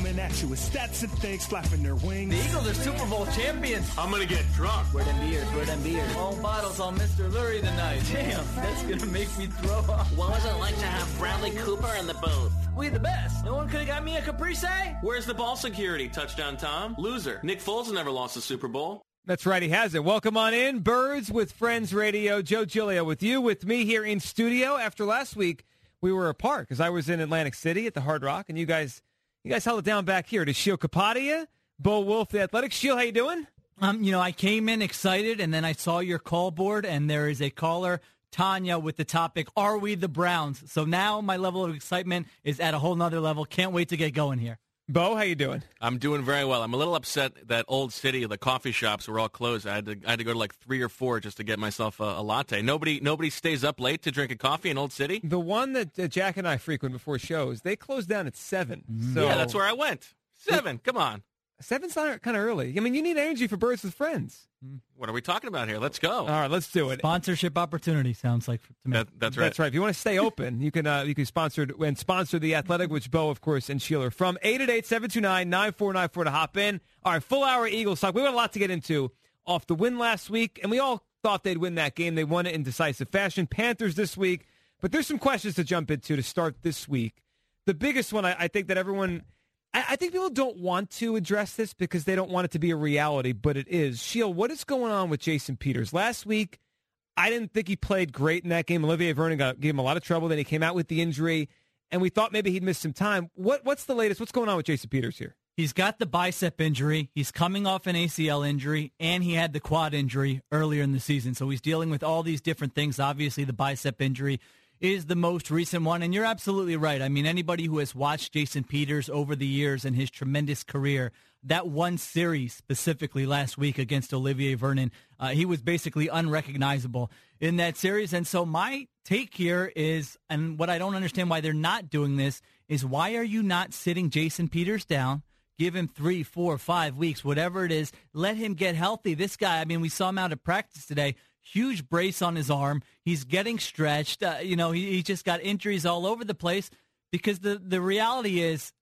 coming at you with stats and things flapping their wings. The Eagles are Super Bowl champions. I'm gonna get drunk. Where them beers? Where them beers? All bottles on Mr. Lurie tonight. Damn, that's gonna make me throw up. What was it like to have Bradley Cooper in the booth? We the best. No one could have got me a Caprice. Where's the ball security? Touchdown Tom? Loser. Nick Foles never lost a Super Bowl. That's right, he has it. Welcome on in, Birds with Friends Radio. Joe Giglio with you, with me here in studio. After last week, we were apart because I was in Atlantic City at the Hard Rock, and you guys, you guys held it down back here. To Sheil Kapadia, Bo Wulf, the Athletic. Sheil, how you doing? Um, you know, I came in excited, and then I saw your call board, and there is a caller, Tanya, with the topic, "Are we the Browns?" So now my level of excitement is at a whole nother level. Can't wait to get going here. Bo, how you doing? I'm doing very well. I'm a little upset that Old City, the coffee shops were all closed. I had to, I had to go to like three or four just to get myself a, a latte. Nobody, nobody stays up late to drink a coffee in Old City. The one that uh, Jack and I frequent before shows, they close down at 7 So Yeah, that's where I went. Seven. Come on. Seven's not kind of early. I mean, you need energy for Birds with Friends. What are we talking about here? Let's go. All right, let's do it. Sponsorship opportunity sounds like to me. That, that's right. That's right. If you want to stay open, you can uh, you can sponsor and sponsor the Athletic, which Bo, of course, and Sheila are from. 888-729-9494 to hop in. All right, full hour Eagles talk. We got a lot to get into off the win last week, and we all thought they'd win that game. They won it in decisive fashion. Panthers this week, but there's some questions to jump into to start this week. The biggest one, I, I think that everyone, I, I think people don't want to address this because they don't want it to be a reality, but it is. Sheila, what is going on with Jason Peters? Last week, I didn't think he played great in that game. Olivier Vernon got, gave him a lot of trouble. Then he came out with the injury, and we thought maybe he'd miss some time. What What's the latest? What's going on with Jason Peters here? He's got the bicep injury. He's coming off an ACL injury, and he had the quad injury earlier in the season. So he's dealing with all these different things. Obviously, the bicep injury is the most recent one. And you're absolutely right. I mean, anybody who has watched Jason Peters over the years and his tremendous career, that one series specifically last week against Olivier Vernon, uh, he was basically unrecognizable in that series. And so my take here is, and what I don't understand why they're not doing this, is why are you not sitting Jason Peters down? Give him three, four, five weeks, whatever it is. Let him get healthy. This guy, I mean, we saw him out of practice today. Huge brace on his arm. He's getting stretched. Uh, you know, he, he just got injuries all over the place because the, the reality is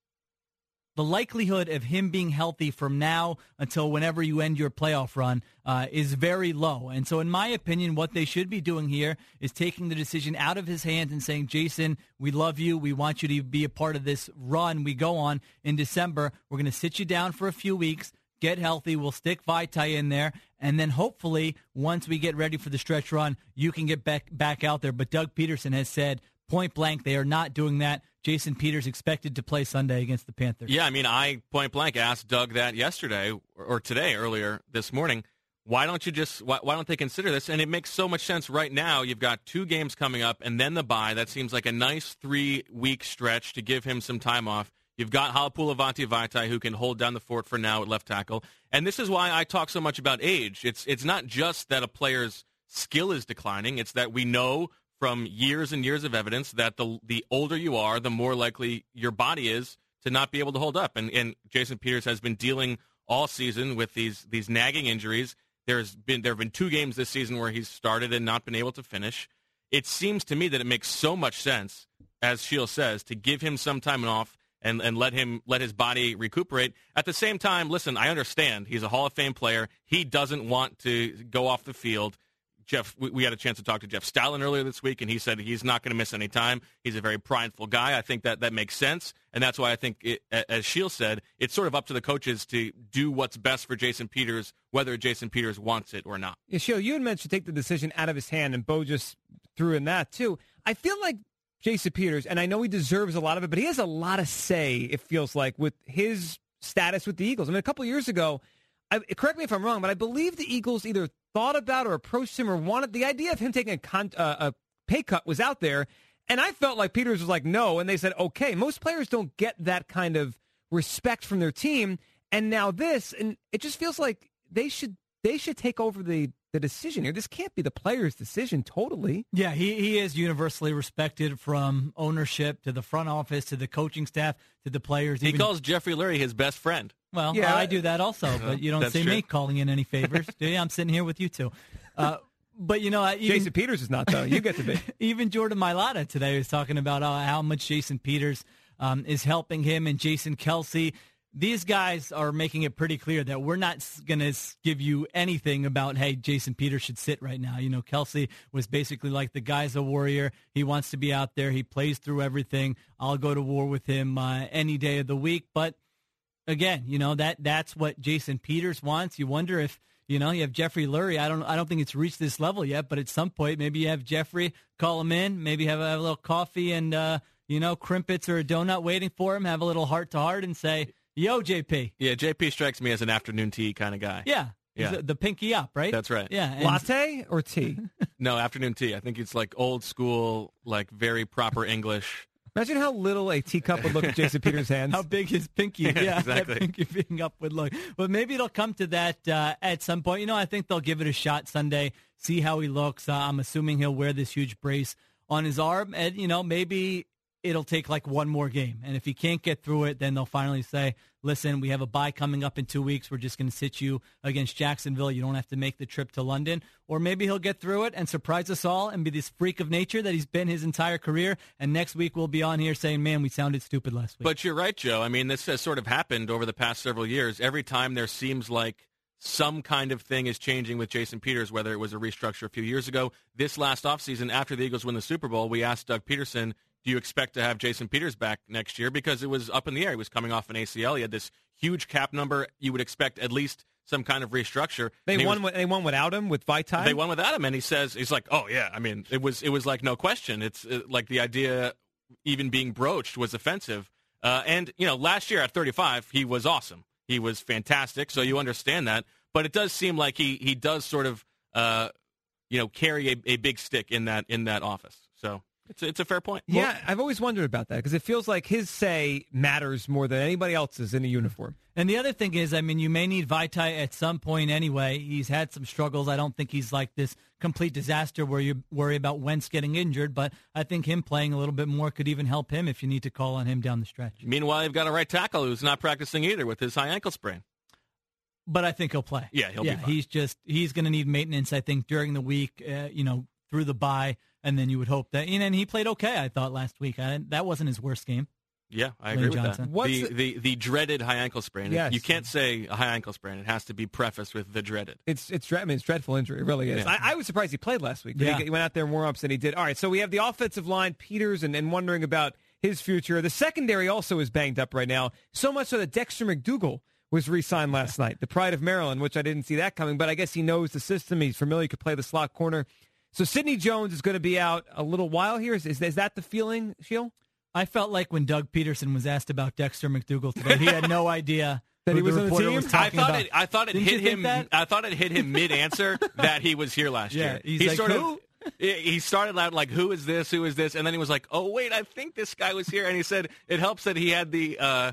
the likelihood of him being healthy from now until whenever you end your playoff run uh, is very low. And so, in my opinion, what they should be doing here is taking the decision out of his hands and saying, Jason, we love you. We want you to be a part of this run we go on in December. We're going to sit you down for a few weeks. Get healthy. We'll stick Vaitai in there. And then hopefully, once we get ready for the stretch run, you can get back, back out there. But Doug Pederson has said point blank they are not doing that. Jason Peters expected to play Sunday against the Panthers. Yeah, I mean, I point blank asked Doug that yesterday or, today, earlier this morning. Why don't you just? Why, why, don't they consider this? And it makes so much sense right now. You've got two games coming up, and then the bye. That seems like a nice three-week stretch to give him some time off. You've got Halapoulivaati Vaitai who can hold down the fort for now at left tackle. And this is why I talk so much about age. It's it's not just that a player's skill is declining. It's that we know from years and years of evidence that the the older you are, the more likely your body is to not be able to hold up. And and Jason Peters has been dealing all season with these these nagging injuries. There's been there have been two games this season where he's started and not been able to finish. It seems to me that it makes so much sense, as Sheil says, to give him some time off and, and let him let his body recuperate. At the same time, listen, I understand he's a Hall of Fame player. He doesn't want to go off the field. Jeff, we, we had a chance to talk to Jeff Stoutland earlier this week, and he said he's not going to miss any time. He's a very prideful guy. I think that that makes sense, and that's why I think, it, as Sheil said, it's sort of up to the coaches to do what's best for Jason Peters, whether Jason Peters wants it or not. Yeah, Sheil, you had mentioned take the decision out of his hand, and Bo just threw in that too. I feel like Jason Peters, and I know he deserves a lot of it, but he has a lot of say. It feels like with his status with the Eagles. I mean, a couple years ago, I, correct me if I'm wrong, but I believe the Eagles either thought about or approached him or wanted the idea of him taking a, con, uh, a pay cut was out there, and I felt like Peters was like no, and they said okay. Most players don't get that kind of respect from their team. And now this, and it just feels like they should they should take over the the decision here. This can't be the player's decision totally. Yeah, he, he is universally respected from ownership to the front office to the coaching staff to the players. He even- calls Jeffrey Lurie his best friend. Well, Yeah. I do that also, but you don't see true. me calling in any favors, do you? I'm sitting here with you two. Uh, but you know, even, Jason Peters is not though. You get to be. even Jordan Mailata today was talking about uh, how much Jason Peters um, is helping him and Jason Kelce. These guys are making it pretty clear that we're not going to give you anything about, hey, Jason Peters should sit right now. You know, Kelce was basically like the guy's a warrior. He wants to be out there. He plays through everything. I'll go to war with him uh, any day of the week. But again, you know that that's what Jason Peters wants. You wonder if you know you have Jeffrey Lurie. I don't I don't think it's reached this level yet, but at some point maybe you have Jeffrey call him in, maybe have a, have a little coffee and uh, you know Krimpets or a donut waiting for him, have a little heart to heart, and say, "Yo, JP, Yeah, JP strikes me as an afternoon tea kind of guy. yeah." Yeah. the- the pinky up, right? That's right. Yeah, and- Latte or tea? No, afternoon tea. I think it's like old school, like very proper English. Imagine how little a teacup would look at Jason Peters' hands. How big his pinky? Yeah, exactly. That pinky being up would look. But maybe it'll come to that uh, at some point. You know, I think they'll give it a shot Sunday, see how he looks. Uh, I'm assuming he'll wear this huge brace on his arm, and you know, maybe it'll take like one more game. And if he can't get through it, then they'll finally say, "Listen, we have a bye coming up in two weeks. We're just going to sit you against Jacksonville. You don't have to make the trip to London." Or maybe he'll get through it and surprise us all and be this freak of nature that he's been his entire career. And next week we'll be on here saying, "Man, we sounded stupid last week." But you're right, Joe. I mean, this has sort of happened over the past several years. Every time there seems like some kind of thing is changing with Jason Peters, whether it was a restructure a few years ago. This last offseason, after the Eagles win the Super Bowl, we asked Doug Pederson, do you expect to have Jason Peters back next year? Because it was up in the air. He was coming off an ACL. He had this huge cap number. You would expect at least some kind of restructure. They won. was- they won without him with Vaitai. they won without him, and he says he's like, "Oh yeah." I mean, it was it was like no question. It's uh, like the idea even being broached was offensive. Uh, and you know, last year at 35, he was awesome. He was fantastic. So you understand that. But it does seem like he he does sort of uh, you know carry a, a big stick in that in that office. So it's it's a fair point. Yeah, I've always wondered about that because it feels like his say matters more than anybody else's in a uniform. And the other thing is, I mean, you may need Vaitai at some point anyway. He's had some struggles. I don't think he's like this complete disaster where you worry about Wentz getting injured, but I think him playing a little bit more could even help him if you need to call on him down the stretch. Meanwhile, you've got a right tackle who's not practicing either with his high ankle sprain. But I think he'll play. Yeah, he'll be yeah, fine. he's just he's going to need maintenance. I think during the week, uh, you know, through the bye, and then you would hope that. And he played okay. I thought last week. I, that wasn't his worst game. Yeah, I Lane agree with Johnson. that. What's The, the- the the dreaded high ankle sprain. Yes. You can't say a high ankle sprain. It has to be prefaced with the dreaded. It's it's dre- I mean, it's dreadful injury. It really is. Yeah. I, I was surprised he played last week. Yeah. he, he went out there and warm ups and he did. All right, so we have the offensive line, Peters, and, and wondering about his future. The secondary also is banged up right now. So much so that Dexter McDougle was re-signed last night. The pride of Maryland, which I didn't see that coming, but I guess he knows the system. He's familiar. He could play the slot corner. So Sidney Jones is going to be out a little while here. Is, is, is that the feeling, Sheil? I felt like when Doug Pederson was asked about Dexter McDougle today, he had no idea That he was the on the reporter team? was I talking thought about. it. I thought it Didn't hit him. that? I thought it hit him mid answer that he was here last Yeah, year. he's he like, sort "Who?" of. He he started out like, "Who is this? Who is this?" And then he was like, "Oh wait, I think this guy was here." And he said, "It helps that he had the uh,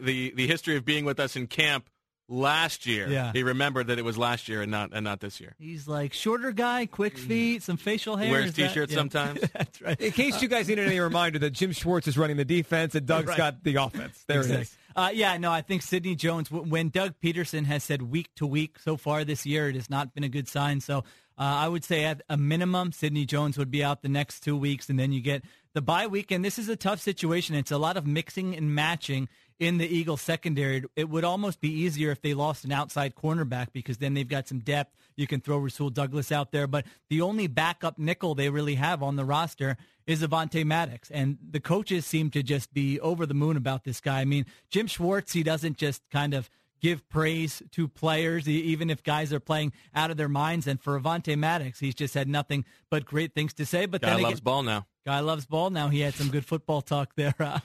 the the history of being with us in camp last year. Yeah. He remembered that it was last year and not and not this year. He's like shorter guy, quick feet, some facial hair. Wears t-shirts yeah. sometimes. That's right. In case you guys needed any reminder that Jim Schwartz is running the defense and Doug's Right. got the offense. There it Exactly. is. Uh, yeah, no, I think Sidney Jones, when Doug Pederson has said week to week so far this year, it has not been a good sign. So uh, I would say at a minimum, Sidney Jones would be out the next two weeks, and then you get the bye week. And this is a tough situation. It's a lot of mixing and matching in the Eagles secondary. It would almost be easier if they lost an outside cornerback because then they've got some depth. You can throw Rasul Douglas out there, but the only backup nickel they really have on the roster is Avonte Maddox. And the coaches seem to just be over the moon about this guy. I mean, Jim Schwartz, he doesn't just kind of give praise to players, even if guys are playing out of their minds. And for Avonte Maddox, he's just had nothing but great things to say. But Guy then loves again, ball now. Guy loves ball. Now he had some good football talk there uh,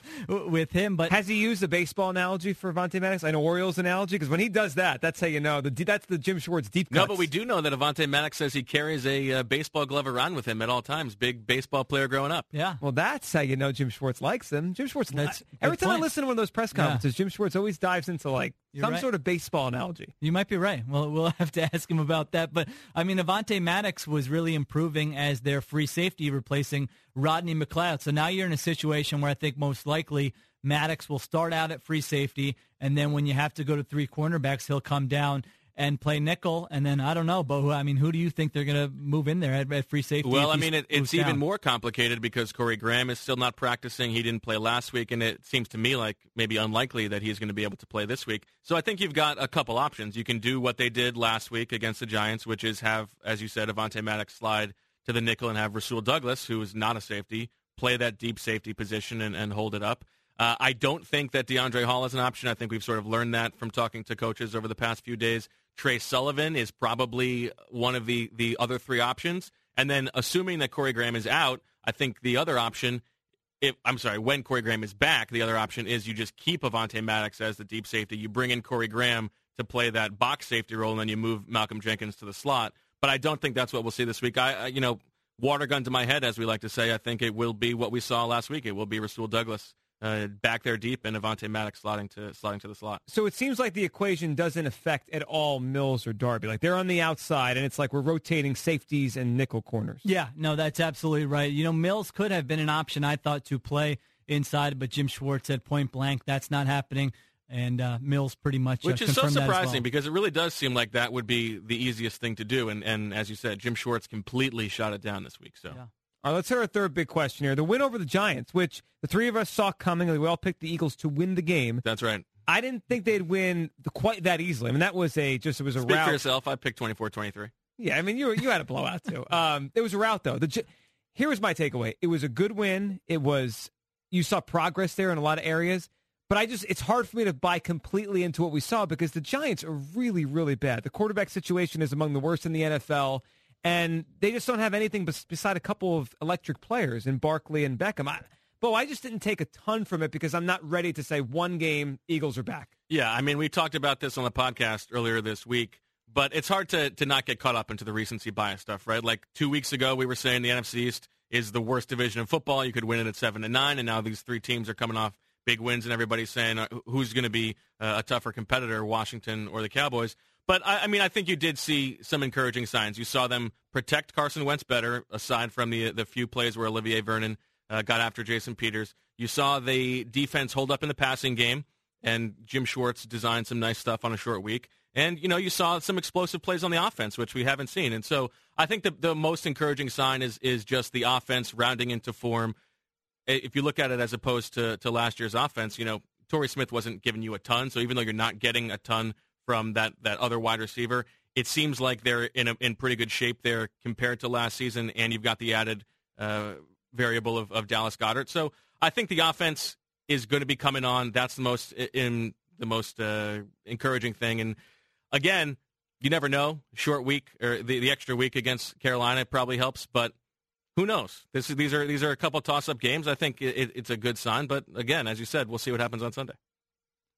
with him. But Has he used a baseball analogy for Avonte Maddox? I know Orioles analogy? Because when he does that, that's how you know. The, that's the Jim Schwartz deep No, but we do know that Avonte Maddox says he carries a uh, baseball glove around with him at all times. Big baseball player growing up. yeah, Well, that's how you know Jim Schwartz likes him. Jim Schwartz. That's- every good time I listen to one of those press conferences, Jim Schwartz always dives into like You're some right. sort of baseball analogy. You might be right. Well, we'll have to ask him about that. But I mean, Avonte Maddox was really improving as their free safety, replacing Rodney McLeod. So now you're in a situation where I think most likely Maddox will start out at free safety, and then when you have to go to three cornerbacks, he'll come down and play nickel. And then I don't know, but who, I mean, who do you think they're going to move in there at, at free safety? Well, I mean, it, it's even more complicated because Corey Graham is still not practicing. He didn't play last week, and it seems to me like maybe unlikely that he's going to be able to play this week. So I think you've got a couple options. You can do what they did last week against the Giants, which is have, as you said, Avonte Maddox slide to the nickel and have Rasul Douglas, who is not a safety, play that deep safety position and, and hold it up. Uh, I don't think that Deiondre' Hall is an option. I think we've sort of learned that from talking to coaches over the past few days. Tre Sullivan is probably one of the, the other three options. And then assuming that Corey Graham is out, I think the other option, if I'm sorry, when Corey Graham is back, the other option is you just keep Avonte Maddox as the deep safety. You bring in Corey Graham to play that box safety role, and then you move Malcolm Jenkins to the slot. But I don't think that's what we'll see this week. I, I you know, water gun to my head, as we like to say. I think it will be what we saw last week. It will be Rasul Douglas uh, back there deep and Avonte Maddox sliding to sliding to the slot. So it seems like the equation doesn't affect at all Mills or Darby. Like they're on the outside, and it's like we're rotating safeties and nickel corners. Yeah, no, that's absolutely right. You know, Mills could have been an option I thought to play inside, but Jim Schwartz said point blank that's not happening, and uh, Mills pretty much uh, Which is so confirmed that as surprising well. because it really does seem like that would be the easiest thing to do. And, and as you said, Jim Schwartz completely shot it down this week. So Yeah. All right, let's hear our third big question here. The win over the Giants, which the three of us saw coming. We all picked the Eagles to win the game. that's right. I didn't think they'd win the, quite that easily. I mean, that was a just it was a Speak rout. for yourself. I picked 24-23. Yeah, I mean, you you had a blowout too. Um, it was a rout though. The here was my takeaway. It was a good win. It was you saw progress there in a lot of areas, but I just it's hard for me to buy completely into what we saw because the Giants are really really bad. The quarterback situation is among the worst in the NFL, and they just don't have anything bes- beside a couple of electric players in Barkley and Beckham. I, I just didn't take a ton from it because I'm not ready to say one game Eagles are back. Yeah, I mean, we talked about this on the podcast earlier this week, but it's hard to, to not get caught up into the recency bias stuff, right? Like two weeks ago, we were saying the NFC East is the worst division of football. You could win it at seven and nine, and now these three teams are coming off big wins, and everybody's saying uh, who's going to be uh, a tougher competitor, Washington or the Cowboys. But I, I mean, I think you did see some encouraging signs. You saw them protect Carson Wentz better, aside from the the few plays where Olivier Vernon uh, got after Jason Peters. You saw the defense hold up in the passing game, and Jim Schwartz designed some nice stuff on a short week. And you know, you saw some explosive plays on the offense, which we haven't seen. And so, I think the the most encouraging sign is is just the offense rounding into form. If you look at it as opposed to to last year's offense, you know, Torrey Smith wasn't giving you a ton. So even though you're not getting a ton from that that other wide receiver, it seems like they're in a, in pretty good shape there compared to last season. And you've got the added uh, variable of, of Dallas Goedert. So I think the offense is going to be coming on. That's the most in the most uh, encouraging thing. And again, you never know. Short week or the, the extra week against Carolina probably helps, but who knows? This is, these are these are a couple toss up games. I think it, it's a good sign. But again, as you said, we'll see what happens on Sunday.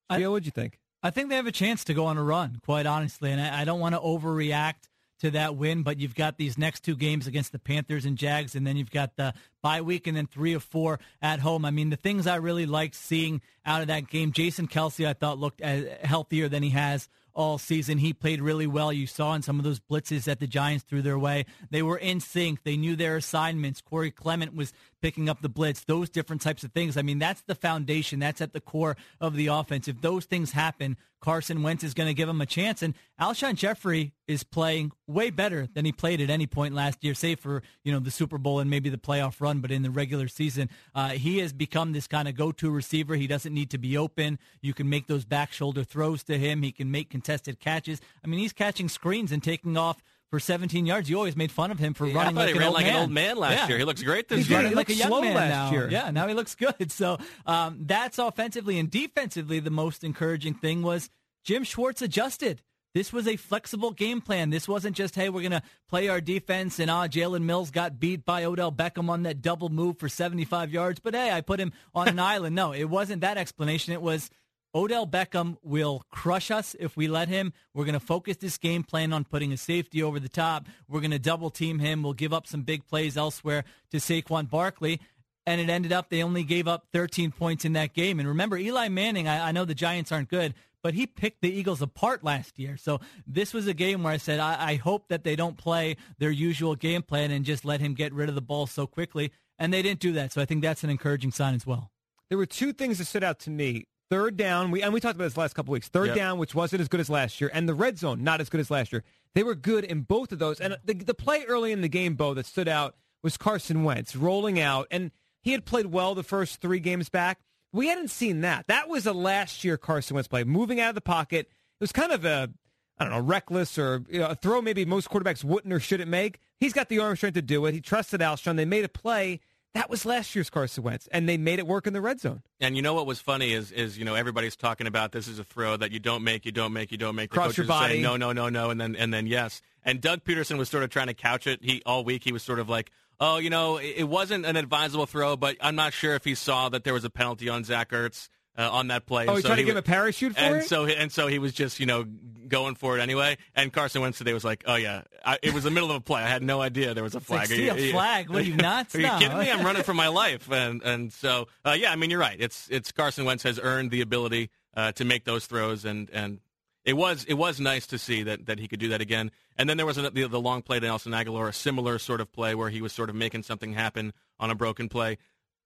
I- what'd you think? I think they have a chance to go on a run, quite honestly. And I, I don't want to overreact to that win, but you've got these next two games against the Panthers and Jags, and then you've got the bye week and then three or four at home. I mean, the things I really liked seeing out of that game, Jason Kelce, I thought looked uh, healthier than he has all season. He played really well. You saw in some of those blitzes that the Giants threw their way. They were in sync. They knew their assignments. Corey Clement was picking up the blitz, those different types of things. I mean, that's the foundation. That's at the core of the offense. If those things happen, Carson Wentz is going to give him a chance. And Alshon Jeffery is playing way better than he played at any point last year, save for, you know, the Super Bowl and maybe the playoff run. But in the regular season, uh, he has become this kind of go-to receiver. He doesn't need to be open. You can make those back shoulder throws to him. He can make contested catches. I mean, he's catching screens and taking off for 17 yards. You always made fun of him for I running thought like he an ran old like man. an old man last Yeah. year. He looks great this He's year. running He like a young slow man last now. year. Yeah, now he looks good. So um, that's offensively and defensively. The most encouraging thing was Jim Schwartz adjusted This was a flexible game plan. This wasn't just, hey, we're going to play our defense and ah, Jalen Mills got beat by Odell Beckham on that double move for 75 yards, but hey, I put him on an island. No, it wasn't that explanation. It was Odell Beckham will crush us if we let him. We're going to focus this game plan on putting a safety over the top. We're going to double team him. We'll give up some big plays elsewhere to Saquon Barkley. And it ended up they only gave up 13 points in that game. And remember, Eli Manning, I, I know the Giants aren't good, but he picked the Eagles apart last year. So this was a game where I said, I, I hope that they don't play their usual game plan and just let him get rid of the ball so quickly. And they didn't do that. So I think that's an encouraging sign as well. There were two things that stood out to me. Third down, we and we talked about this last couple weeks. Third Yep. down, which wasn't as good as last year, and the red zone, not as good as last year. They were good in both of those. And the, the play early in the game, Bo, that stood out was Carson Wentz rolling out, and he had played well the first three games back. We hadn't seen that. That was a last year Carson Wentz play, moving out of the pocket. It was kind of a, I don't know, reckless or you know, a throw maybe most quarterbacks wouldn't or shouldn't make. He's got the arm strength to do it. He trusted Alshon. They made a play. That was last year's Carson Wentz, and they made it work in the red zone. And you know what was funny is is you know everybody's talking about this is a throw that you don't make, you don't make, you don't make. The Cross your are saying no, no, no, no, and then and then yes. And Doug Pederson was sort of trying to couch it. He all week he was sort of like, oh, you know, it, it wasn't an advisable throw, but I'm not sure if he saw that there was a penalty on Zach Ertz uh, on that play. Oh, And he so tried to he give him a parachute for and it? so he- and so he was just you know going for it anyway. And Carson Wentz today was like, oh yeah, I, it was the middle of a play. I had no idea there was a like, flag. see Are you- a flag? What are you, nuts? Are you kidding me? I'm running for my life, and and so uh, yeah, I mean you're right. It's it's Carson Wentz has earned the ability uh, to make those throws, and and it was it was nice to see that that he could do that again. And then there was an, the the long play to Nelson Agholor, a similar sort of play where he was sort of making something happen on a broken play.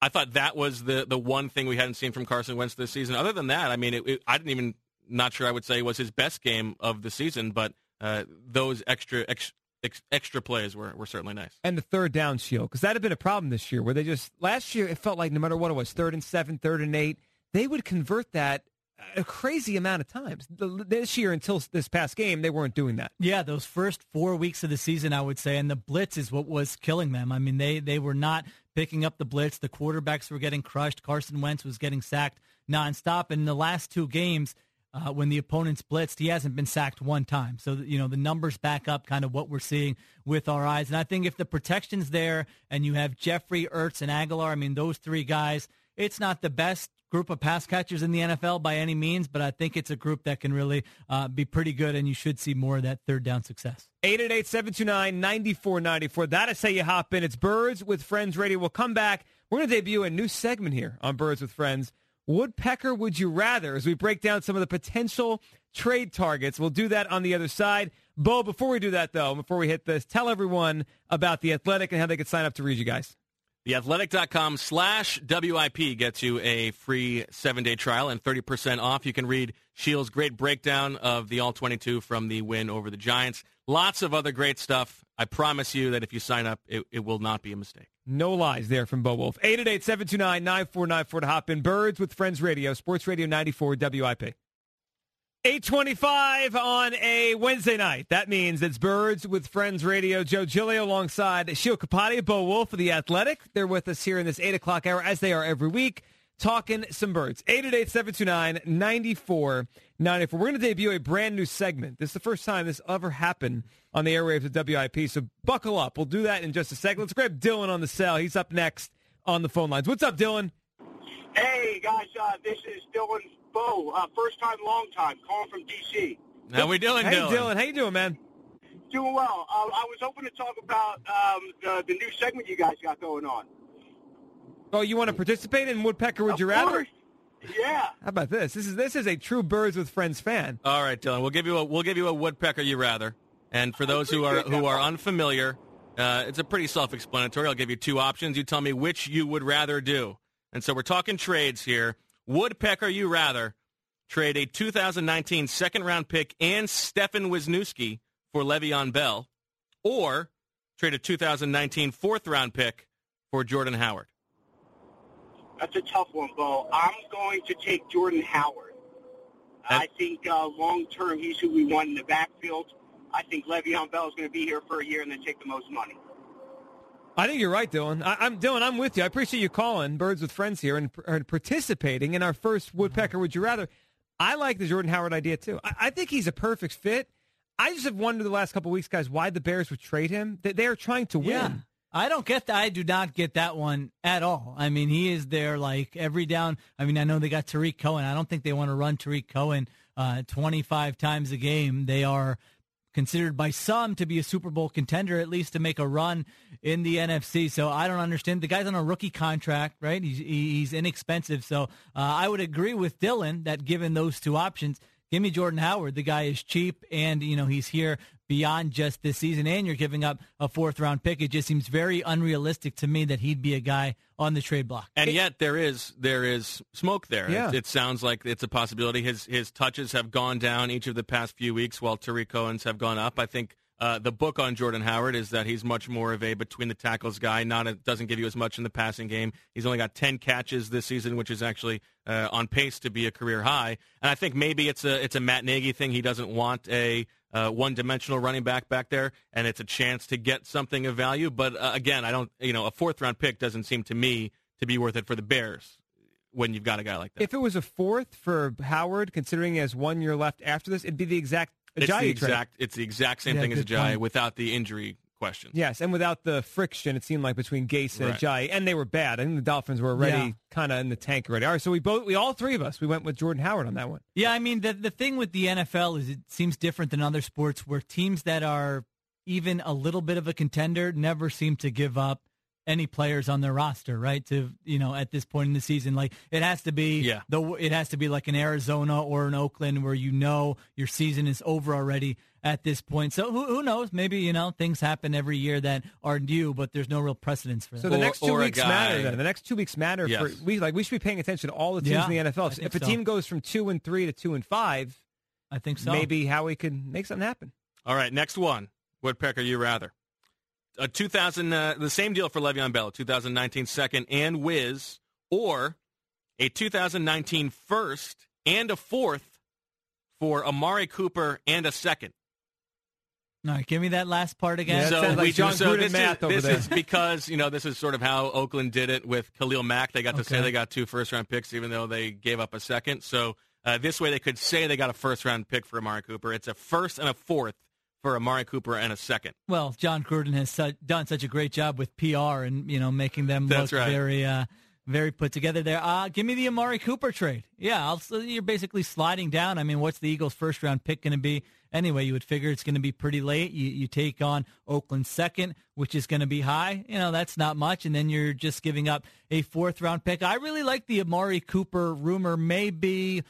I thought that was the the one thing we hadn't seen from Carson Wentz this season. Other than that, I mean, it, it, I didn't even not sure I would say was his best game of the season, but uh, those extra ex, ex, extra plays were, were certainly nice. and the third down Sheil because that had been a problem this year where they just last year it felt like no matter what it was third and seven third and eight they would convert that a crazy amount of times this year until this past game they weren't doing that Yeah, those first four weeks of the season, I would say, and the blitz is what was killing them. I mean, they they were not picking up the blitz. The quarterbacks were getting crushed. Carson Wentz was getting sacked nonstop. And in the last two games, uh, when the opponents blitzed, he hasn't been sacked one time. So you know the numbers back up kind of what we're seeing with our eyes. And I think if the protection's there, and you have Jeffery, Ertz, and Agholor, I mean those three guys, it's not the best group of pass catchers in the NFL by any means, but I think it's a group that can really uh, be pretty good, and you should see more of that third down success. 888-729-9494 that is how you hop in. It's birds with friends radio. We'll come back. We're going to debut a new segment here on birds with friends. Woodpecker would you rather? As we break down some of the potential trade targets we'll do that on the other side. Bo before we do that though before we hit this tell everyone about the athletic and how they can sign up to read you guys Theathletic.com slash WIP gets you a free seven-day trial and 30% off. You can read Sheil's great breakdown of the All-22 from the win over the Giants. Lots of other great stuff. I promise you that if you sign up, it, it will not be a mistake. No lies there from Bo Wulf. 888-729-9494 to hop in. Birds with Friends Radio, Sports Radio 94 WIP. 825 on a Wednesday night. That means it's Birds with Friends Radio. Joe Giglio alongside Sheil Kapadia, Bo Wulf of The Athletic. They're with us here in this 8 o'clock hour, as they are every week, talking some birds. 888-729-9494. We're going to debut a brand new segment. This is the first time this ever happened on the airwaves of WIP, so buckle up. We'll do that in just a second. Let's grab Dylan on the cell. He's up next on the phone lines. What's up, Dylan? Hey guys, uh, this is Dylan Bow, uh, first time, long time, calling from DC. How we doing, Hey, Dylan? Dylan. How you doing, man? Doing well. Uh, I was hoping to talk about um, the, the new segment you guys got going on. Oh, you want to participate in Woodpecker Would Of You Rather? course. Yeah. How about this? This is this is a true Birds with Friends fan. All right, Dylan. We'll give you a we'll give you a woodpecker you rather. And for those who are appreciate that, who are Bob. unfamiliar, uh, it's a pretty self-explanatory. I'll give you two options. You tell me which you would rather do. And so we're talking trades here. Woodpecker you rather trade a 2019 second round pick and Stefan Wisniewski for Le'Veon Bell, or trade a 2019 fourth round pick for Jordan Howard. That's a tough one, Bo. I'm going to take Jordan Howard. I think uh, long term he's who we want in the backfield. I think Le'Veon Bell is going to be here for a year and then take the most money. I think you're right, Dylan. I, I'm Dylan. I'm with you. I appreciate you calling Birds with Friends here and, and participating in our first Woodpecker Would You Rather. I like the Jordan Howard idea too. I, I think he's a perfect fit. I just have wondered the last couple weeks, guys, why the Bears would trade him. They, they are trying to win. Yeah. I don't get that. I do not get that one at all. I mean, he is there like every down. I mean, I know they got Tarik Cohen. I don't think they want to run Tarik Cohen uh, 25 times a game. They are considered by some to be a Super Bowl contender, at least to make a run in the NFC. So I don't understand. The guy's on a rookie contract, right? He's, he's inexpensive. So uh, I would agree with Dylan that given those two options, give me Jordan Howard. The guy is cheap, and you know he's here beyond just this season. And you're giving up a fourth round pick. It just seems very unrealistic to me that he'd be a guy on the trade block. And yet there is there is smoke there. Yeah. It, it sounds like it's a possibility. His his touches have gone down each of the past few weeks, while Tarik Cohen's have gone up. I think. Uh, the book on Jordan Howard is that he's much more of a between the tackles guy. Not a, doesn't give you as much in the passing game. He's only got ten catches this season, which is actually uh, on pace to be a career high. And I think maybe it's a it's a Matt Nagy thing. He doesn't want a uh, one-dimensional running back back there, and it's a chance to get something of value. But uh, again, I don't. You know, a fourth-round pick doesn't seem to me to be worth it for the Bears when you've got a guy like that. If it was a fourth for Howard, considering he has one year left after this, it'd be the exact it's Ajayi the trade. exact it's the exact same Yeah, thing as good Ajayi point. without the injury question. Yes, and without the friction, it seemed like between Gase and Right. Ajayi, and they were bad. I think the Dolphins were already Yeah. kind of in the tank already. All right, so we both, we all three of us, we went with Jordan Howard on that one. Yeah, I mean the the thing with the NFL is it seems different than other sports where teams that are even a little bit of a contender never seem to give up any players on their roster, right? To you know, at this point in the season, like it has to be Yeah. the it has to be like an Arizona or an Oakland where you know your season is over already at this point. So who who knows? Maybe you know things happen every year that are new, but there's no real precedence for that. So the Or- next two weeks matter. Then the next two weeks matter Yes. for we like we should be paying attention to all the teams Yeah, in the NFL. I If, a so. team goes from two and three to two and five, I think so. maybe how we could make something happen. All right, next one. Woodpecker, you rather? A 2000, uh, the same deal for Le'Veon Bell, 2019 second and Wiz, or a 2019 first and a fourth for Amari Cooper and a second. All right, give me that last part again. Yeah, that sounds like we John so this math is, over this there. is because you know this is sort of how Oakland did it with Khalil Mack. They got to say they got two first round picks, even though they gave up a second. So uh, this way they could say they got a first round pick for Amari Cooper. It's a first and a fourth for Amari Cooper and a second. Well, Jon Gruden has su- done such a great job with PR and you know making them That's look right. very, uh, very put together. There, uh, give me the Amari Cooper trade. Yeah, I'll, you're basically sliding down. I mean, what's the Eagles' first round pick going to be? Anyway, you would figure it's going to be pretty late. You you take on Oakland second, which is going to be high. You know that's not much, and then you're just giving up a fourth round pick. I really like the Amari Cooper rumor. Maybe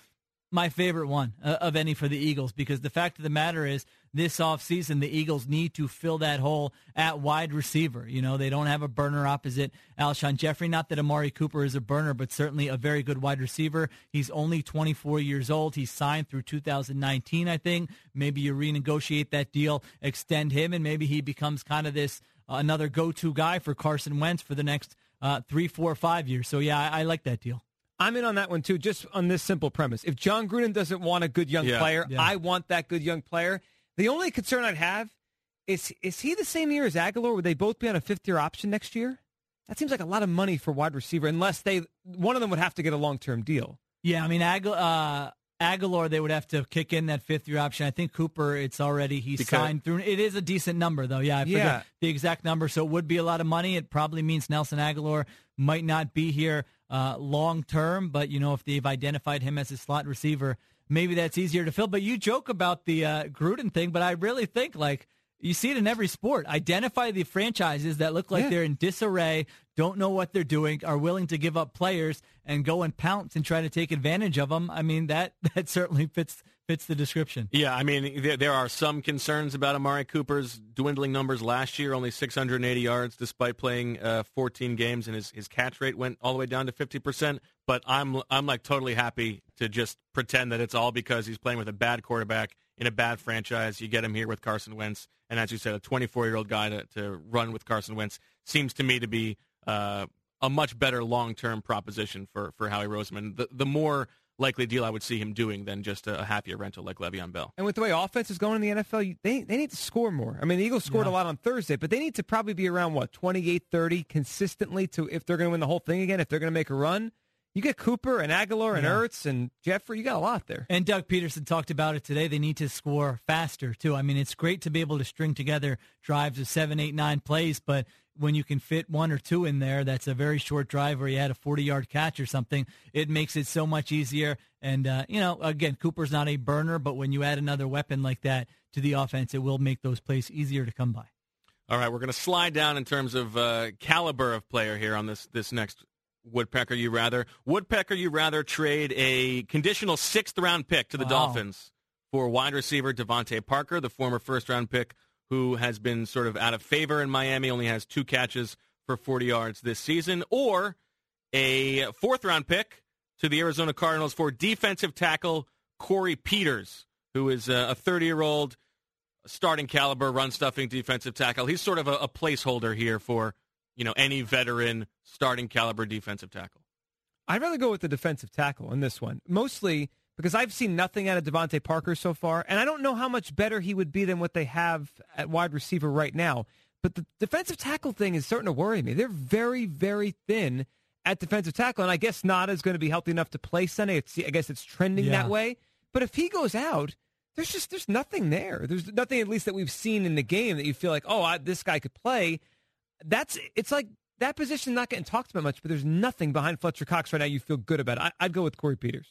my favorite one uh, of any for the Eagles because the fact of the matter is this offseason the Eagles need to fill that hole at wide receiver. You know, they don't have a burner opposite Alshon Jeffery. Not that Amari Cooper is a burner, but certainly a very good wide receiver. He's only 24 years old. He's signed through 2019, I think. Maybe you renegotiate that deal, extend him, and maybe he becomes kind of this uh, another go-to guy for Carson Wentz for the next uh, three, four, five years. So yeah, I, I like that deal. I'm in on that one too, just on this simple premise. If Jon Gruden doesn't want a good young Yeah. player, Yeah. I want that good young player. The only concern I'd have is is he the same year as Agholor? Would they both be on a fifth year option next year? That seems like a lot of money for wide receiver, unless they one of them would have to get a long term deal. Yeah, I mean Agu- uh, Agholor, they would have to kick in that fifth year option. I think Cooper, it's already he's Because- signed through. It is a decent number though. Yeah, I forget Yeah. the exact number, so it would be a lot of money. It probably means Nelson Agholor might not be here uh, long term, but you know if they've identified him as a slot receiver, maybe that's easier to fill. But you joke about the uh, Gruden thing, but I really think like. You see it in every sport. Identify the franchises that look like Yeah. they're in disarray, don't know what they're doing, are willing to give up players and go and pounce and try to take advantage of them. I mean that that certainly fits fits the description. Yeah, I mean, there, there are some concerns about Amari Cooper's dwindling numbers last year, only 680 yards despite playing uh, 14 games, and his, his catch rate went all the way down to 50%. But I'm, I'm like totally happy to just pretend that it's all because he's playing with a bad quarterback in a bad franchise. You get him here with Carson Wentz, and as you said, a 24-year-old guy to, to run with Carson Wentz seems to me to be uh, a much better long-term proposition for, for Howie Roseman. The, the more likely deal I would see him doing than just a, a happier rental like Le'Veon Bell. And with the way offense is going in the NFL, you- they they need to score more. I mean, the Eagles scored Yeah. a lot on Thursday, but they need to probably be around what 28-30 consistently to if they're going to win the whole thing again. If they're going to make a run, You get Cooper and Agholor and Yeah. Ertz and Jeffery. You got a lot there. And Doug Pederson talked about it today. They need to score faster too. I mean, it's great to be able to string together drives of seven, eight, nine plays, but when you can fit one or two in there, that's a very short drive where you had a 40-yard catch or something. It makes it so much easier. And uh, you know, again, Cooper's not a burner, but when you add another weapon like that to the offense, it will make those plays easier to come by. All right, we're going to slide down in terms of uh, caliber of player here on this this next Woodpecker. You rather Woodpecker? You rather trade a conditional sixth round pick to the Wow. Dolphins for wide receiver DeVante Parker, the former first round pick who has been sort of out of favor in Miami, only has two catches for 40 yards this season, or a fourth round pick to the Arizona Cardinals for defensive tackle Corey Peters, who is uh, a 30 year old starting caliber run stuffing defensive tackle. He's sort of a, a placeholder here for you know any veteran starting caliber defensive tackle. I'd rather go with the defensive tackle in this one, mostly because I've seen nothing out of DeVante Parker so far, and I don't know how much better he would be than what they have at wide receiver right now. But the defensive tackle thing is starting to worry me. They're very, very thin at defensive tackle, and I guess Ngata is going to be healthy enough to play Sunday. It's, I guess it's trending Yeah. that way. But if he goes out, there's just there's nothing there. There's nothing at least that we've seen in the game that you feel like, oh, I, this guy could play. That's it's like that position not getting talked about much, but there's nothing behind Fletcher Cox right now you feel good about. I, I'd go with Corey Peters.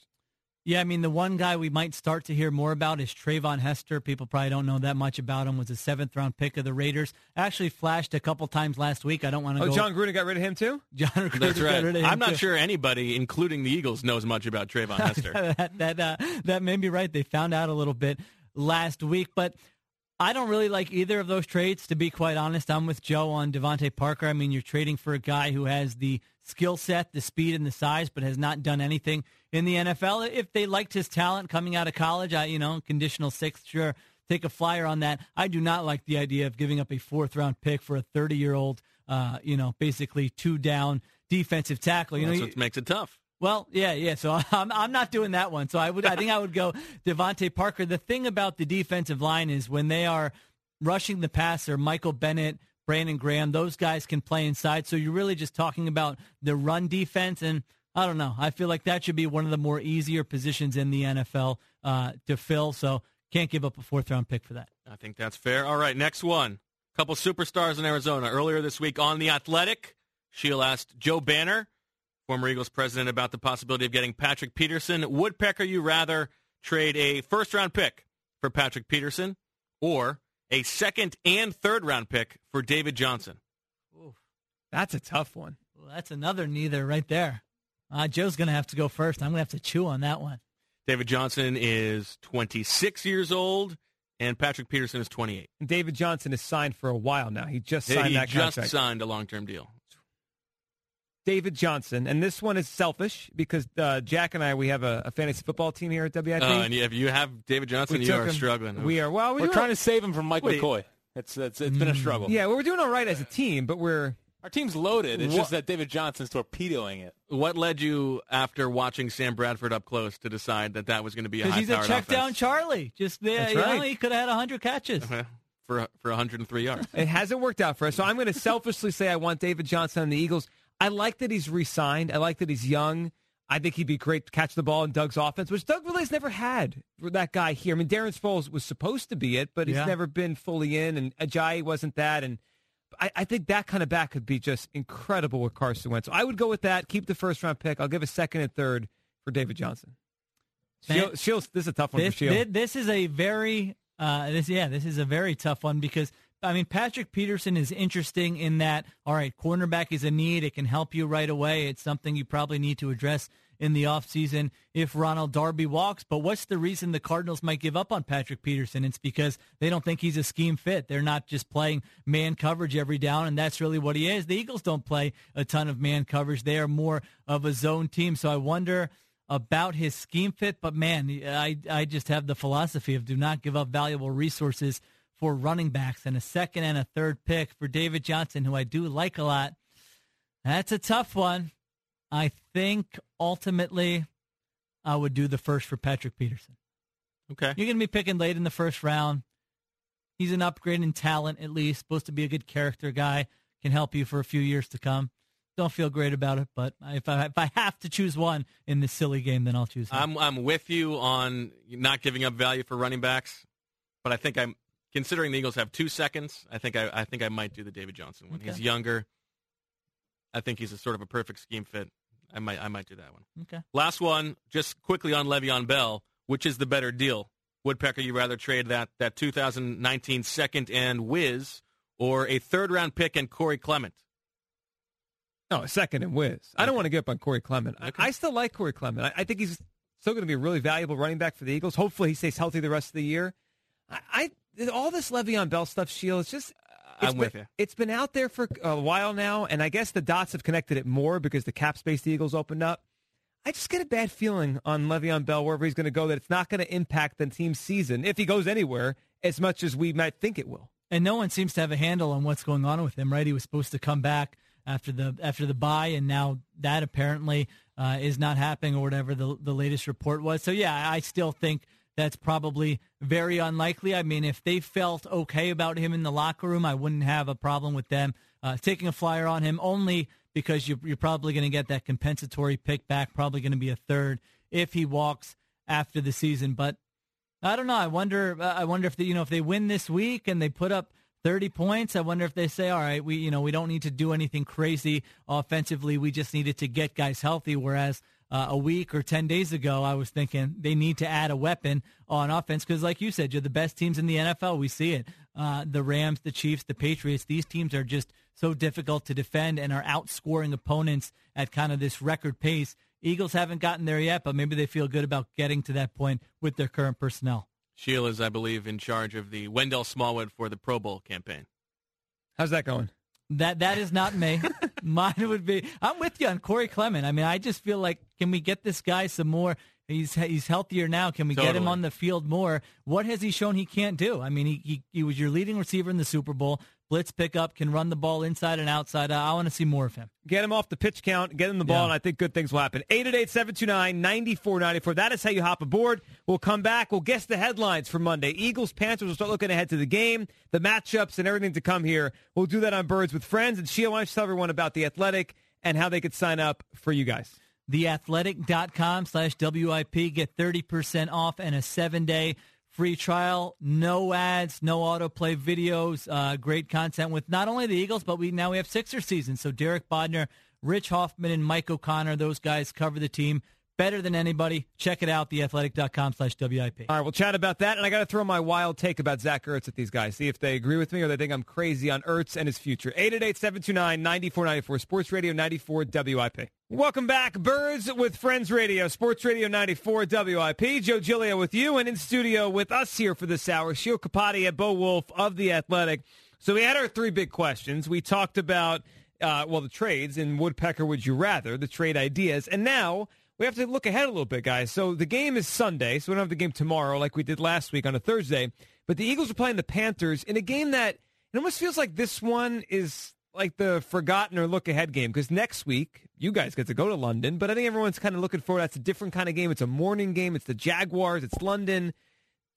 Yeah, I mean, the one guy we might start to hear more about is Treyvon Hester. People probably don't know that much about him. Was a seventh round pick of the Raiders. Actually flashed a couple times last week. I don't want to Oh, go. Jon Gruden got rid of him too. John That's Gruden got rid of him, I'm not too. sure anybody, including the Eagles, knows much about Trayvon Hester. that that uh, that may be right. They found out a little bit last week, but I don't really like either of those trades. To be quite honest, I'm with Joe on DeVante Parker. I mean, you're trading for a guy who has the skill set, the speed, and the size, but has not done anything in the NFL. If they liked his talent coming out of college, I you know conditional sixth, sure, take a flyer on that. I do not like the idea of giving up a fourth round pick for a 30 year old, uh, you know, basically two down defensive tackle. You That's know, what makes it tough. Well, yeah, yeah. So I'm I'm not doing that one. So I would I think I would go DeVante Parker. The thing about the defensive line is when they are rushing the passer, Michael Bennett, Brandon Graham, those guys can play inside. So you're really just talking about the run defense and. I don't know. I feel like that should be one of the more easier positions in the NFL uh, to fill. So can't give up a fourth round pick for that. I think that's fair. All right, next one. Couple superstars in Arizona. Earlier this week on The Athletic, Sheil asked Joe Banner, former Eagles president, about the possibility of getting Patrick Peterson. Woodpecker, you rather trade a first round pick for Patrick Peterson or a second and third round pick for David Johnson? Ooh, That's a tough one. Well, that's another neither right there. Uh, Joe's going to have to go first. I'm going to have to chew on that one. David Johnson is 26 years old, and Patrick Peterson is 28. David Johnson is signed for a while now. He just He signed that just contract. signed a long term deal. David Johnson, and this one is selfish because uh, Jack and I we have a, a fantasy football team here at WIP. Uh, and if you have David Johnson, We you are him- struggling. We are well. We're, We're doing, trying to save him from Mike Wait. McCoy. It's, it's it's been a struggle. Yeah, well, we're doing all right as a team, but we're Our team's loaded. It's What- just that David Johnson's torpedoing it. What led you after watching Sam Bradford up close to decide that that was going to be a Because he's a high-powered check down? Charlie. Just there, That's you know, right. he could have had 100 catches. Uh, for for 103 yards. it hasn't worked out for us. So I'm going to selfishly say I want David Johnson and the Eagles. I like that he's re-signed. I like that he's young. I think he'd be great to catch the ball in Doug's offense, which Doug really has never had for that guy here. I mean, Darren Sproles was supposed to be it, but he's Yeah. never been fully in, and Ajayi wasn't that. And I, I think that kind of back could be just incredible with Carson Wentz. So I would go with that. Keep the first round pick. I'll give a second and third for David Johnson. Shields, this is a tough one This, for Sheil. thi- this is a very, uh, this yeah, this is a very tough one because I mean Patrick Peterson is interesting in that. All right, cornerback is a need; it can help you right away. It's something you probably need to address in the offseason if Ronald Darby walks. But what's the reason the Cardinals might give up on Patrick Peterson? It's because they don't think he's a scheme fit. They're not just playing man coverage every down, and that's really what he is. The Eagles don't play a ton of man coverage; they are more of a zone team. So I wonder about his scheme fit, but man, I I just have the philosophy of do not give up valuable resources for running backs and a second and a third pick for David Johnson, who I do like a lot. That's a tough one. I think ultimately I would do the first for Patrick Peterson. Okay. You're going to be picking late in the first round. He's an upgrade in talent, at least. Supposed to be a good character guy. Can help you for a few years to come. don't feel great about it. But if I if I have to choose one in this silly game, then I'll choose him. I'm I'm with you on not giving up value for running backs, but I think I'm considering the Eagles have two seconds. I think I, I think I might do the David Johnson one. He's younger. I think he's a sort of a perfect scheme fit. I might I might do that one. okay. Last one, just quickly on Le'Veon Bell, which is the better deal? Woodpecker, you rather trade that that 2019 second and Wiz or a third round pick and Corey Clement? No, a second and whiz. I don't want to give up on Corey Clement. I- Okay. I, still like Corey Clement. I, I think he's still going to be a really valuable running back for the Eagles. Hopefully, he stays healthy the rest of the year. I, I all this Le'Veon Bell stuff, Sheil. It's just. I'm it's with you. It's been out there for a while now, and I guess the dots have connected it more because the cap space the Eagles opened up. I just get a bad feeling on Le'Veon Bell wherever he's going to go that it's not going to impact the team's season if he goes anywhere as much as we might think it will. and no one seems to have a handle on what's going on with him. Right? He was supposed to come back after the after the bye, and now that apparently uh, is not happening, or whatever the the latest report was. So yeah, I still think that's probably very unlikely. I mean, if they felt okay about him in the locker room, I wouldn't have a problem with them uh, taking a flyer on him only because you're, you're probably going to get that compensatory pick back, probably going to be a third if he walks after the season. But I don't know. I wonder. Uh, I wonder if they, you know if they win this week and they put up 30 points. I wonder if they say, all right, we you know we don't need to do anything crazy offensively. We just needed to get guys healthy. Whereas uh, a week or 10 days ago, I was thinking they need to add a weapon on offense because, like you said, you're the best teams in the NFL. We see it. Uh, the Rams, the Chiefs, the Patriots. These teams are just so difficult to defend and are outscoring opponents at kind of this record pace. Eagles haven't gotten there yet, but maybe they feel good about getting to that point with their current personnel. Sheil is, I believe, in charge of the Wendell Smallwood for the Pro Bowl campaign. How's that going? That that is not me. Mine would be. I'm with you on Corey Clement. I mean, I just feel like can we get this guy some more? He's he's healthier now. Can we get him on the field more? What has he shown he can't do? I mean, he he, he was your leading receiver in the Super Bowl. Blitz pickup can run the ball inside and outside. I, I want to see more of him. Get him off the pitch count, get him the ball, Yeah. and I think good things will happen. 888-729-9494. That is how you hop aboard. We'll come back. We'll guess the headlines for Monday. Eagles, Panthers. We'll start looking ahead to the game, the matchups, and everything to come here. We'll do that on Birds with Friends. And Sheil, why don't you tell everyone about The Athletic and how they could sign up for you guys? theathletic.com slash WIP. Get 30% off and a seven day free trial. No ads, no autoplay videos. Uh, great content with not only the Eagles, but we now we have Sixer season. So Derek Bodner, Rich Hoffman, and Mike O'Connor, those guys cover the team better than anybody. Check it out, theathletic.com slash WIP. All right, we'll chat about that. And I got to throw my wild take about Zach Ertz at these guys. See if they agree with me or they think I'm crazy on Ertz and his future. 888-729-9494. Sports Radio 94 WIP. Welcome back, Birds with Friends Radio, Sports Radio 94 WIP. Joe Giglio with you and in studio with us here for this hour, Sheil Kapadia and Bo Wulf of The Athletic. So we had our three big questions. We talked about, uh, well, the trades in Woodpecker Would You Rather, the trade ideas. And now we have to look ahead a little bit, guys. So the game is Sunday, so we don't have the game tomorrow like we did last week on a Thursday. But the Eagles are playing the Panthers in a game that it almost feels like this one is like the forgotten or look ahead game because next week you guys get to go to London, but I think everyone's kind of looking forward. That's a different kind of game. It's a morning game. It's the Jaguars. It's London.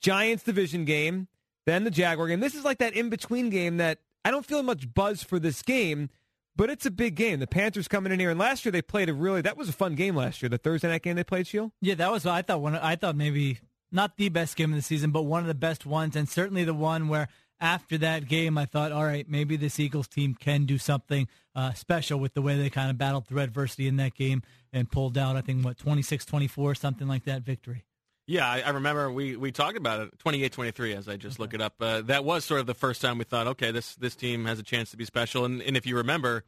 Giants division game, then the Jaguar game. This is like that in between game that I don't feel much buzz for this game, but it's a big game. The Panthers coming in here, and last year they played a really that was a fun game last year. The Thursday night game they played, Sheil. Yeah, that was I thought one. I thought maybe not the best game of the season, but one of the best ones, and certainly the one where after that game, I thought, all right, maybe this Eagles team can do something uh, special with the way they kind of battled through adversity in that game and pulled out, I think, what 26-24, something like that victory. Yeah, I, I remember we, we talked about it 28-23 as I just look it up. Uh, that was sort of the first time we thought, okay, this this team has a chance to be special. And, and if you remember,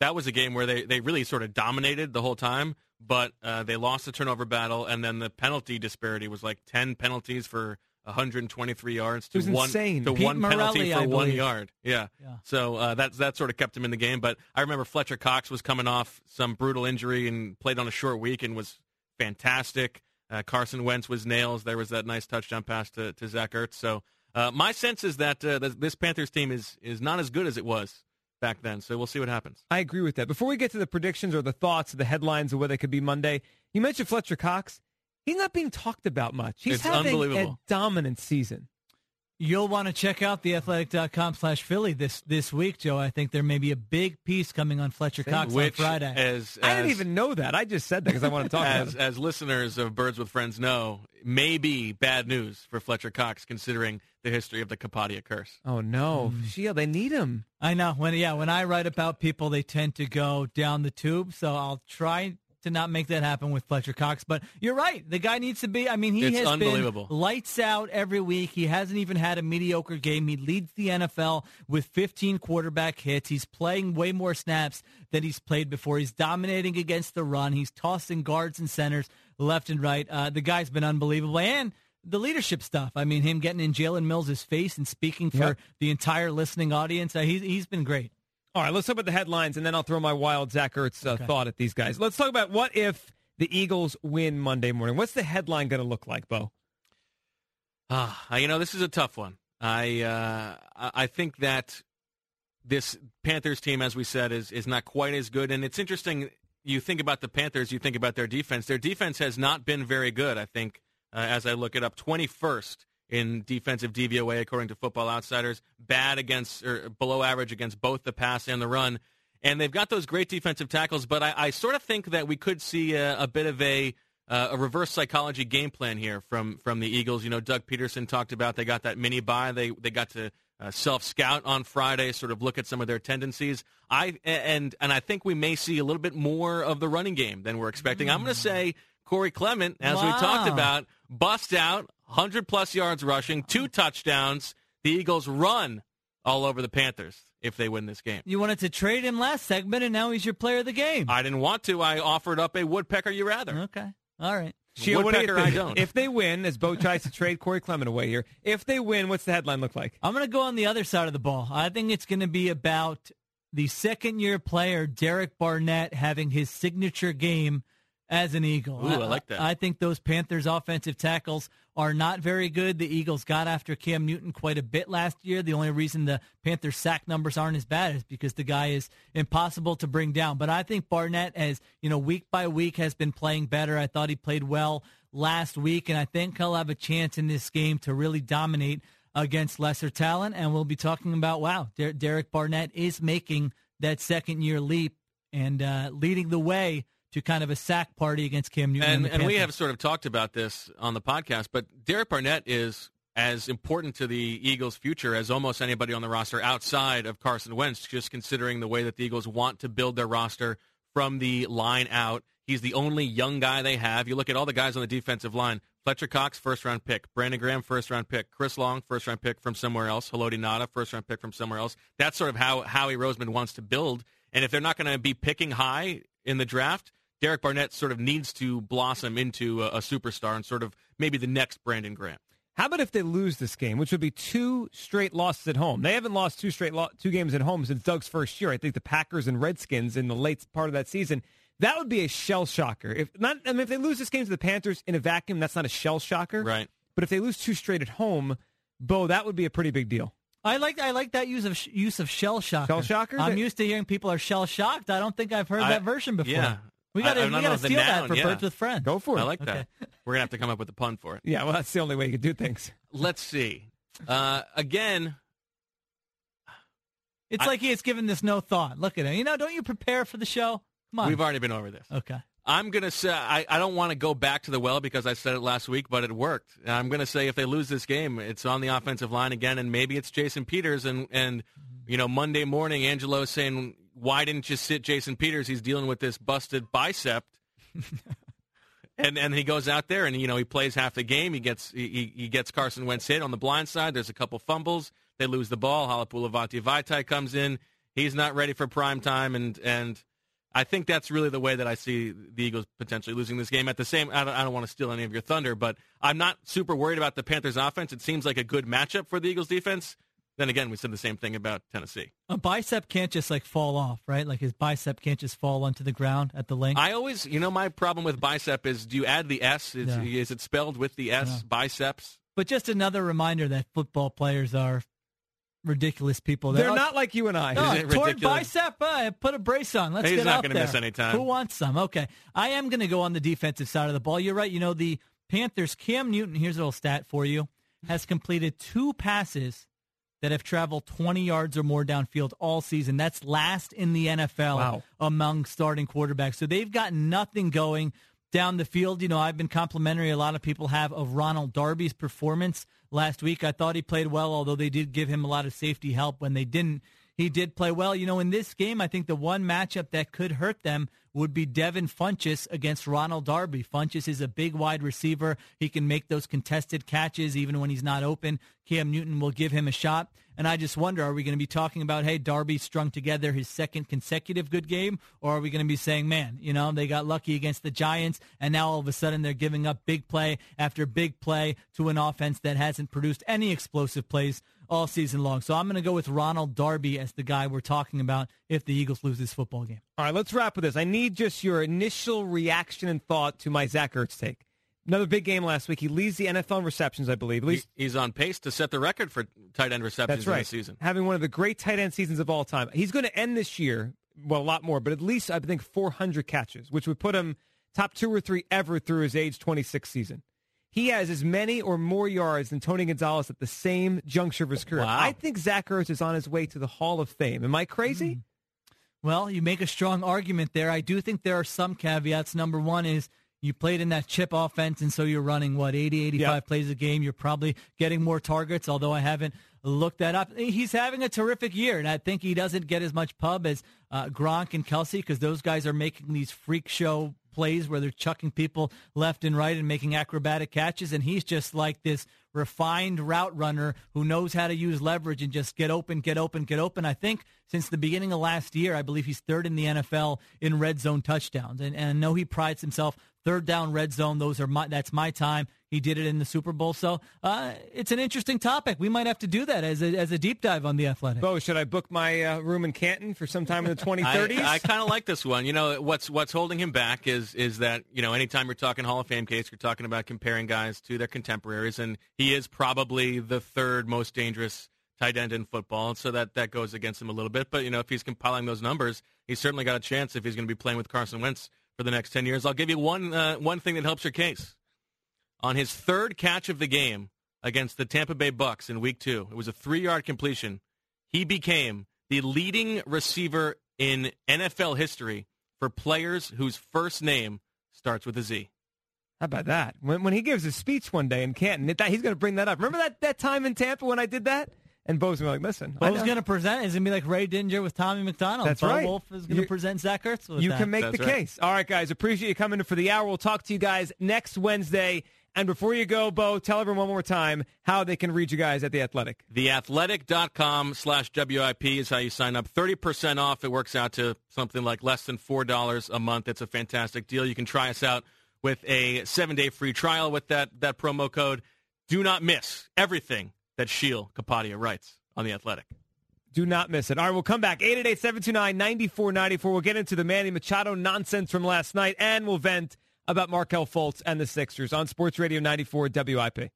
that was a game where they, they really sort of dominated the whole time, but uh, they lost the turnover battle, and then the penalty disparity was like 10 penalties for 123 yards to one insane. to Pete one penalty for one yard. Yeah. Yeah. So uh, that that sort of kept him in the game. But I remember Fletcher Cox was coming off some brutal injury and played on a short week and was fantastic. Uh, Carson Wentz was nails. There was that nice touchdown pass to, to Zach Ertz. So uh, my sense is that uh, this Panthers team is is not as good as it was back then. So we'll see what happens. I agree with that. Before we get to the predictions or the thoughts the headlines of where they could be Monday, you mentioned Fletcher Cox. He's not being talked about much. He's It's having a unbelievable. dominant season. You'll want to check out theathletic.com slash Philly this, this week, Joe. I think there may be a big piece coming on Fletcher Cox Which, on Friday. as, I didn't as- even know that. I just said that because I want to talk about as, it. as listeners of Birds with Friends know, may be bad news for Fletcher Cox considering the history of the Kapadia curse. Oh no. Hmm. Sheil, they need him. I know. When yeah, when I write about people, they tend to go down the tube. So I'll try to not make that happen with Fletcher Cox. But you're right. The guy needs to be. I mean, he It's has unbelievable. been lights out every week. He hasn't even had a mediocre game. He leads the NFL with 15 quarterback hits. He's playing way more snaps than he's played before. He's dominating against the run. He's tossing guards and centers left and right. Uh, the guy's been unbelievable. And the leadership stuff. I mean, him getting in Jalen Mills' face and speaking for Yep. the entire listening audience. Uh, he's he's been great. All right, let's talk about the headlines, and then I'll throw my wild Zach Ertz uh, thought at these guys. Let's talk about what if the Eagles win Monday morning. What's the headline going to look like, Bo? Ah, you know, this is a tough one. I uh, I I think that this Panthers team, as we said, is is not quite as good. And it's interesting. You think about the Panthers, you think about their defense. Their defense has not been very good. I think, uh, as I look it up, twenty first in defensive DVOA according to Football Outsiders. Bad against or below average against both the pass and the run. And they've got those great defensive tackles, but I, I sort of think that we could see a, a bit of a uh, a reverse psychology game plan here from from the Eagles. You know, Doug Pederson talked about they got that mini bye. They they got to uh, self scout on Friday, sort of look at some of their tendencies. I and and I think we may see a little bit more of the running game than we're expecting. I'm going to say Corey Clement, as we talked about, bust out 100 plus yards rushing, two touchdowns. The Eagles run all over the Panthers if they win this game. You wanted to trade him last segment, and now he's your player of the game. I didn't want to. I offered up a woodpecker. You rather? Okay, all right. Sheil, what do Woodpecker, I don't. If they win, as Bo tries to trade Corey Clement away here, if they win, what's the headline look like? I'm going to go on the other side of the ball. I think it's going to be about the second year player, Derek Barnett, having his signature game as an Eagle. Ooh, I like that. I think those Panthers offensive tackles are not very good. The Eagles got after Cam Newton quite a bit last year. The only reason the Panthers sack numbers aren't as bad is because the guy is impossible to bring down. But I think Barnett as, you know, week by week has been playing better. I thought he played well last week and I think he'll have a chance in this game to really dominate against lesser talent and we'll be talking about wow, Der- Derek Barnett is making that second year leap and uh, leading the way to kind of a sack party against Cam Newton. and, the and we have sort of talked about this on the podcast, but Derek Barnett is as important to the Eagles' future as almost anybody on the roster outside of Carson Wentz, just considering the way that the Eagles want to build their roster from the line out. He's the only young guy they have. You look at all the guys on the defensive line. Fletcher Cox, first round pick. Brandon Graham, first round pick. Chris Long, first round pick from somewhere else. Haloti Ngata, first round pick from somewhere else. That's sort of how Howie Roseman wants to build. And if they're not going to be picking high in the draft, Derek Barnett sort of needs to blossom into a, a superstar and sort of maybe the next Brandon Graham. How about if they lose this game, which would be two straight losses at home? They haven't lost two straight lo- two games at home since Doug's first year. I think the Packers and Redskins in the late part of that season. That would be a shell shocker. If not, I mean, if they lose this game to the Panthers in a vacuum, that's not a shell shocker, Right. But if they lose two straight at home, Bo, that would be a pretty big deal. I like I like that use of use of shell shocker. Shell shocker? I'm used to hearing people are shell shocked. I don't think I've heard I- that version before. yeah. We got to don't we know got to the steal that for yeah. Birds with Friends. Go for it. I like Okay. that. We're gonna have to come up with a pun for it. Yeah, well, that's the only way you can do things. Let's see. Uh, again, It's I- like he has given this no thought. Look at him. You know, don't you prepare for the show? Come on. we've already been over this. okay. I'm going to say I, I don't want to go back to the well because I said it last week, but it worked. And I'm going to say if they lose this game, it's on the offensive line again, and maybe it's Jason Peters. And and you know Monday morning, Angelo is saying, "Why didn't you sit Jason Peters? He's dealing with this busted bicep." and and he goes out there and you know he plays half the game. He gets he, he gets Carson Wentz hit on the blind side. There's a couple fumbles. They lose the ball. Halapoulivaati Vaitai comes in. He's not ready for prime time, and and I think that's really the way that I see the Eagles potentially losing this game. At the same, I don't, I don't want to steal any of your thunder, but I'm not super worried about the Panthers' offense. It seems like a good matchup for the Eagles' defense. Then again, we said the same thing about Tennessee. A bicep can't just like fall off, right? Like his bicep can't just fall onto the ground at the length. I always, you know, my problem with bicep is do you add the S? Is, Yeah. is it spelled with the S? Yeah. Biceps? but just another reminder that football players are ridiculous people. They're oh, not like you and I. Is it torn ridiculous? bicep. Uh, put a brace on. Let's He's get not out gonna there. miss any time. Who wants some? Okay, I am going to go on the defensive side of the ball. You're right. You know the Panthers. Cam Newton. Here's a little stat for you. has completed two passes that have traveled 20 yards or more downfield all season. That's last in the NFL Wow. among starting quarterbacks. So they've got nothing going down the field. You know, I've been complimentary. A lot of people have of Ronald Darby's performance last week. I thought he played well, although they did give him a lot of safety help when they didn't. He did play well. You know, in this game, I think the one matchup that could hurt them would be Devin Funchess against Ronald Darby. Funchess is a big wide receiver. He can make those contested catches even when he's not open. Cam Newton will give him a shot. And I just wonder, are we going to be talking about, hey, Darby strung together his second consecutive good game? Or are we going to be saying, man, you know, they got lucky against the Giants, and now all of a sudden they're giving up big play after big play to an offense that hasn't produced any explosive plays all season long. So I'm going to go with Ronald Darby as the guy we're talking about if the Eagles lose this football game. All right, let's wrap with this. I need just your initial reaction and thought to my Zach Ertz take. Another big game last week. He leads the NFL in receptions, I believe. At He- least He's on pace to set the record for tight end receptions that's in right. the season. Having one of the great tight end seasons of all time. He's going to end this year, well, a lot more, but at least I think 400 catches, which would put him top two or three ever through his age 26 season. He has as many or more yards than Tony Gonzalez at the same juncture of his career. Wow. I think Zach Ertz is on his way to the Hall of Fame. Am I crazy? Well, you make a strong argument there. I do think there are some caveats. Number one is you played in that chip offense, and so you're running, what, 80, 85 Yeah. plays a game. You're probably getting more targets, although I haven't looked that up. He's having a terrific year, and I think he doesn't get as much pub as uh, Gronk and Kelce because those guys are making these freak show plays where they're chucking people left and right and making acrobatic catches, and he's just like this refined route runner who knows how to use leverage and just get open, get open, get open. I think since the beginning of last year, I believe he's third in the NFL in red zone touchdowns, and, and I know he prides himself third down red zone. Those are my that's my time. He did it in the Super Bowl, so uh, it's an interesting topic. We might have to do that as a, as a deep dive on the Athletic. Bo, should I book my uh, room in Canton for sometime in the 2030s? I, I kind of like this one. You know, what's what's holding him back is is that you know anytime you're talking Hall of Fame case, you're talking about comparing guys to their contemporaries, and he is probably the third most dangerous tight end in football, and so that that goes against him a little bit. But you know, if he's compiling those numbers, he's certainly got a chance if he's going to be playing with Carson Wentz for the next ten years. I'll give you one uh, one thing that helps your case. On his third catch of the game against the Tampa Bay Bucks in Week Two, it was a three-yard completion. He became the leading receiver in NFL history for players whose first name starts with a Z. How about that? When when he gives his speech one day in Canton, it- that, he's going to bring that up. Remember that, that time in Tampa when I did that? And Bo's going to be like, listen. I Bo's going to present. It's going to be like Ray Didinger with Tommy McDonald. That's Bo right. Wolf is going to You- present Zach Ertz with You that. can make That's the right. case. All right, guys. Appreciate you coming in for the hour. We'll talk to you guys next Wednesday. And before you go, Bo, tell everyone one more time how they can read you guys at The Athletic. Theathletic.com slash WIP is how you sign up. 30% off. It works out to something like less than $4 a month. It's a fantastic deal. You can try us out with a seven-day free trial with that, that promo code. Do not miss everything that Sheil Kapadia writes on The Athletic. Do not miss it. All right, we'll come back. 888-729-9494. We'll get into the Manny Machado nonsense from last night, and we'll vent about Markelle Fultz and the Sixers on Sports Radio 94 WIP.